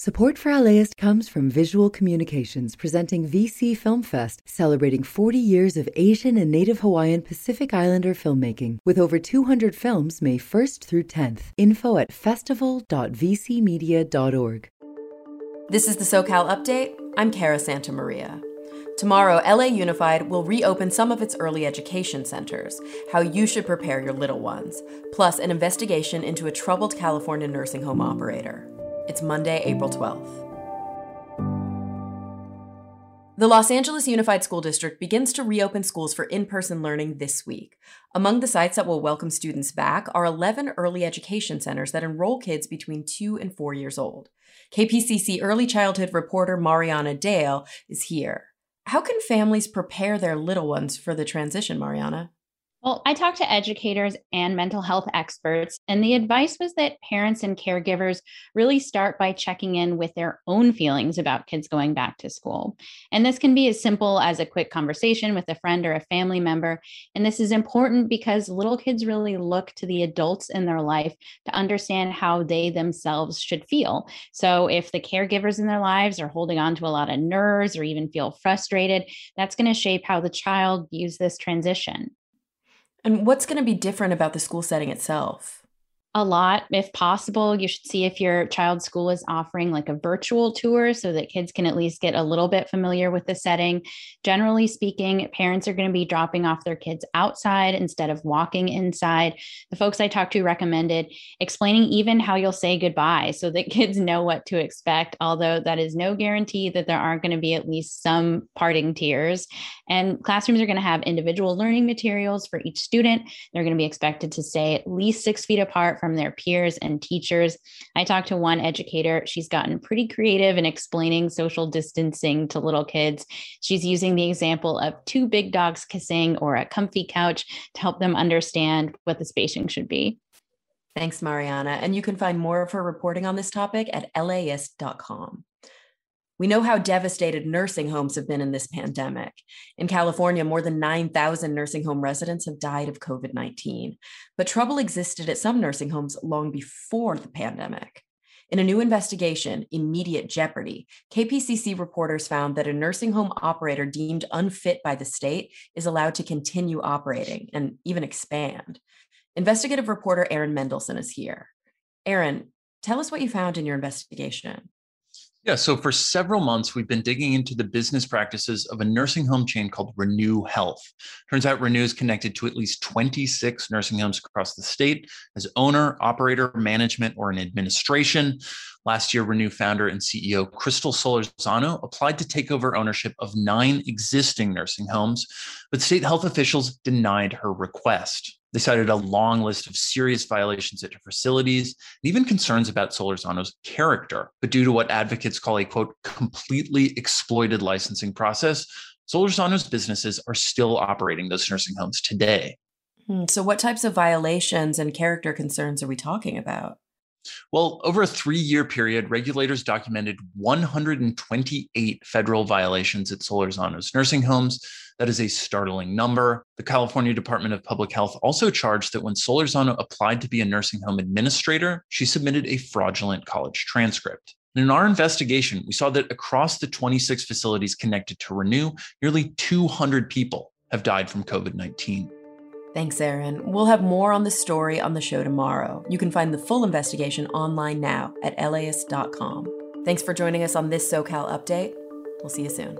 Support for LAist comes from Visual Communications presenting VC Film Fest, celebrating 40 years of Asian and Native Hawaiian Pacific Islander filmmaking, with over 200 films May 1st through 10th. Info at festival.vcmedia.org. This is the SoCal Update. I'm Cara Santa Maria. Tomorrow, LA Unified will reopen some of its early education centers, how you should prepare your little ones, plus an investigation into a troubled California nursing home operator. It's Monday, April 12th. The Los Angeles Unified School District begins to reopen schools for in person learning this week. Among the sites that will welcome students back are 11 early education centers that enroll kids between 2 and 4 years old. KPCC early childhood reporter Mariana Dale is here. How can families prepare their little ones for the transition, Mariana? Well, I talked to educators and mental health experts, and the advice was that parents and caregivers really start by checking in with their own feelings about kids going back to school. And this can be as simple as a quick conversation with a friend or a family member. And this is important because little kids really look to the adults in their life to understand how they themselves should feel. So if the caregivers in their lives are holding on to a lot of nerves or even feel frustrated, that's going to shape how the child views this transition. And what's going to be different about the school setting itself? A lot. If possible, you should see if your child's school is offering like a virtual tour so that kids can at least get a little bit familiar with the setting. Generally speaking, parents are going to be dropping off their kids outside instead of walking inside. The folks I talked to recommended explaining even how you'll say goodbye so that kids know what to expect, although that is no guarantee that there aren't going to be at least some parting tears. And classrooms are going to have individual learning materials for each student. They're going to be expected to stay at least six feet apart from their peers and teachers. I talked to one educator. She's gotten pretty creative in explaining social distancing to little kids. She's using the example of two big dogs kissing or a comfy couch to help them understand what the spacing should be. Thanks, Mariana. And you can find more of her reporting on this topic at laist.com. We know how devastated nursing homes have been in this pandemic. In California, more than 9,000 nursing home residents have died of COVID 19. But trouble existed at some nursing homes long before the pandemic. In a new investigation, Immediate Jeopardy, KPCC reporters found that a nursing home operator deemed unfit by the state is allowed to continue operating and even expand. Investigative reporter Aaron Mendelson is here. Aaron, tell us what you found in your investigation. Yeah, so for several months, we've been digging into the business practices of a nursing home chain called Renew Health. Turns out Renew is connected to at least 26 nursing homes across the state as owner, operator, management, or an administration. Last year, Renew founder and CEO Crystal Solorzano applied to take over ownership of nine existing nursing homes, but state health officials denied her request. They cited a long list of serious violations at her facilities and even concerns about Solorzano's character. But due to what advocates call a quote, completely exploited licensing process, Solorzano's businesses are still operating those nursing homes today. Hmm, so, what types of violations and character concerns are we talking about? Well, over a three year period, regulators documented 128 federal violations at Solorzano's nursing homes. That is a startling number. The California Department of Public Health also charged that when Solorzano applied to be a nursing home administrator, she submitted a fraudulent college transcript. In our investigation, we saw that across the 26 facilities connected to Renew, nearly 200 people have died from COVID 19. Thanks, Aaron. We'll have more on the story on the show tomorrow. You can find the full investigation online now at laist.com. Thanks for joining us on this SoCal update. We'll see you soon.